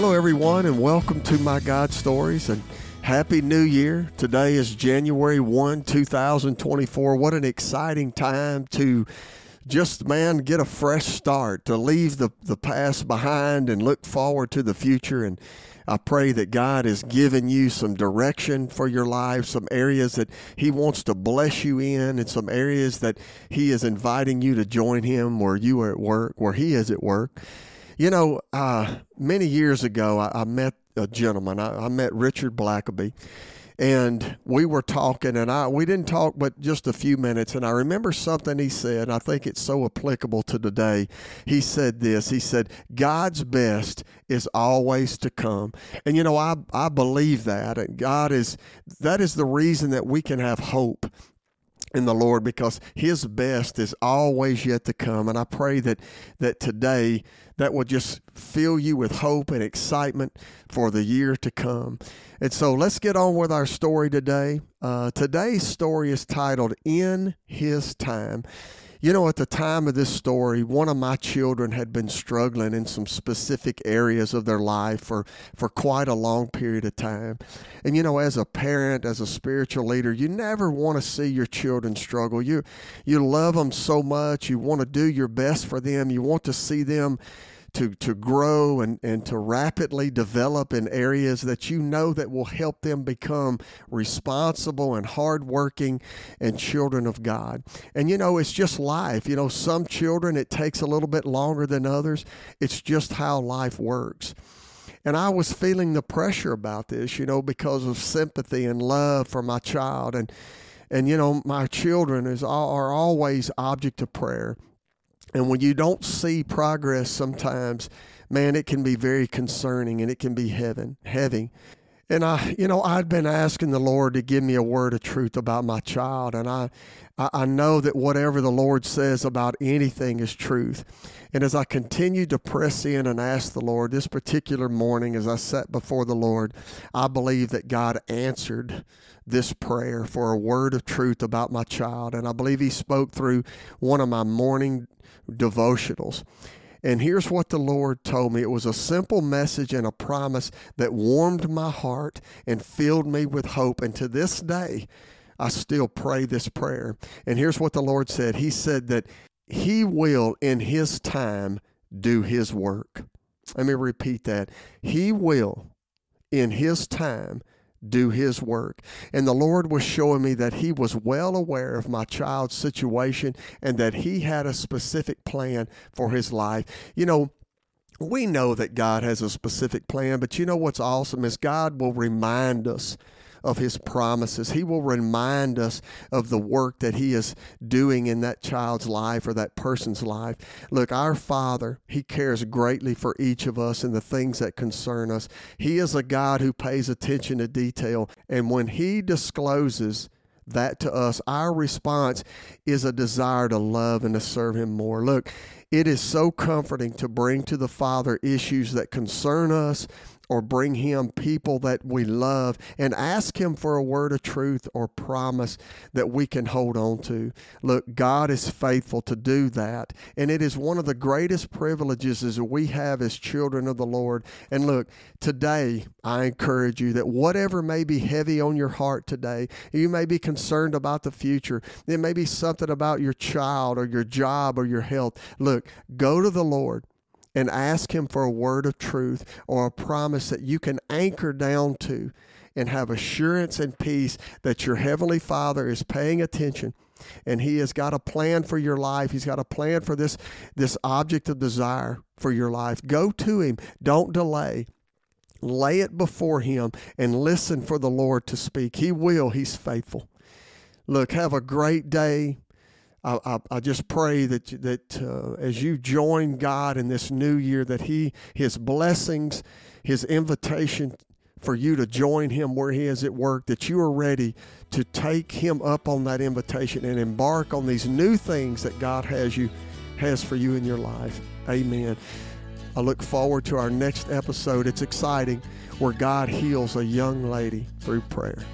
Hello, everyone, and welcome to my God Stories and Happy New Year. Today is January 1, 2024. What an exciting time to just, man, get a fresh start, to leave the, the past behind and look forward to the future. And I pray that God has given you some direction for your life, some areas that He wants to bless you in, and some areas that He is inviting you to join Him where you are at work, where He is at work. You know, uh, many years ago, I, I met a gentleman. I, I, met Richard Blackaby, and we were talking, and I we didn't talk but just a few minutes. And I remember something he said. I think it's so applicable to today. He said this. He said, "God's best is always to come," and you know, I I believe that. And God is that is the reason that we can have hope in the Lord because his best is always yet to come and I pray that that today that will just fill you with hope and excitement for the year to come. And so let's get on with our story today. Uh, today's story is titled In His Time. You know, at the time of this story, one of my children had been struggling in some specific areas of their life for, for quite a long period of time. And, you know, as a parent, as a spiritual leader, you never want to see your children struggle. You, you love them so much. You want to do your best for them. You want to see them to, to grow and, and to rapidly develop in areas that you know that will help them become responsible and hardworking and children of God. And you know, it's just life. You know, some children it takes a little bit longer than others. It's just how life works. And I was feeling the pressure about this, you know, because of sympathy and love for my child. And and you know, my children is are always object of prayer. And when you don't see progress sometimes, man, it can be very concerning and it can be heaven, heavy. And I, you know, I'd been asking the Lord to give me a word of truth about my child. And I, I know that whatever the Lord says about anything is truth. And as I continued to press in and ask the Lord this particular morning, as I sat before the Lord, I believe that God answered this prayer for a word of truth about my child. And I believe He spoke through one of my morning devotionals. And here's what the Lord told me. It was a simple message and a promise that warmed my heart and filled me with hope. And to this day, I still pray this prayer. And here's what the Lord said He said that He will, in His time, do His work. Let me repeat that. He will, in His time, do his work. And the Lord was showing me that he was well aware of my child's situation and that he had a specific plan for his life. You know, we know that God has a specific plan, but you know what's awesome is God will remind us of his promises. He will remind us of the work that he is doing in that child's life or that person's life. Look, our Father, he cares greatly for each of us and the things that concern us. He is a God who pays attention to detail. And when he discloses, that to us, our response is a desire to love and to serve Him more. Look, it is so comforting to bring to the Father issues that concern us or bring him people that we love and ask him for a word of truth or promise that we can hold on to. Look, God is faithful to do that. And it is one of the greatest privileges that we have as children of the Lord. And look, today I encourage you that whatever may be heavy on your heart today, you may be concerned about the future. It may be something about your child or your job or your health. Look, go to the Lord and ask Him for a word of truth or a promise that you can anchor down to and have assurance and peace that your Heavenly Father is paying attention and He has got a plan for your life. He's got a plan for this, this object of desire for your life. Go to Him, don't delay. Lay it before Him and listen for the Lord to speak. He will, He's faithful. Look, have a great day. I, I, just pray that that uh, as you join God in this new year, that He His blessings, His invitation for you to join Him where He is at work, that you are ready to take Him up on that invitation and embark on these new things that God has you has for you in your life. Amen. I look forward to our next episode. It's exciting where God heals a young lady through prayer.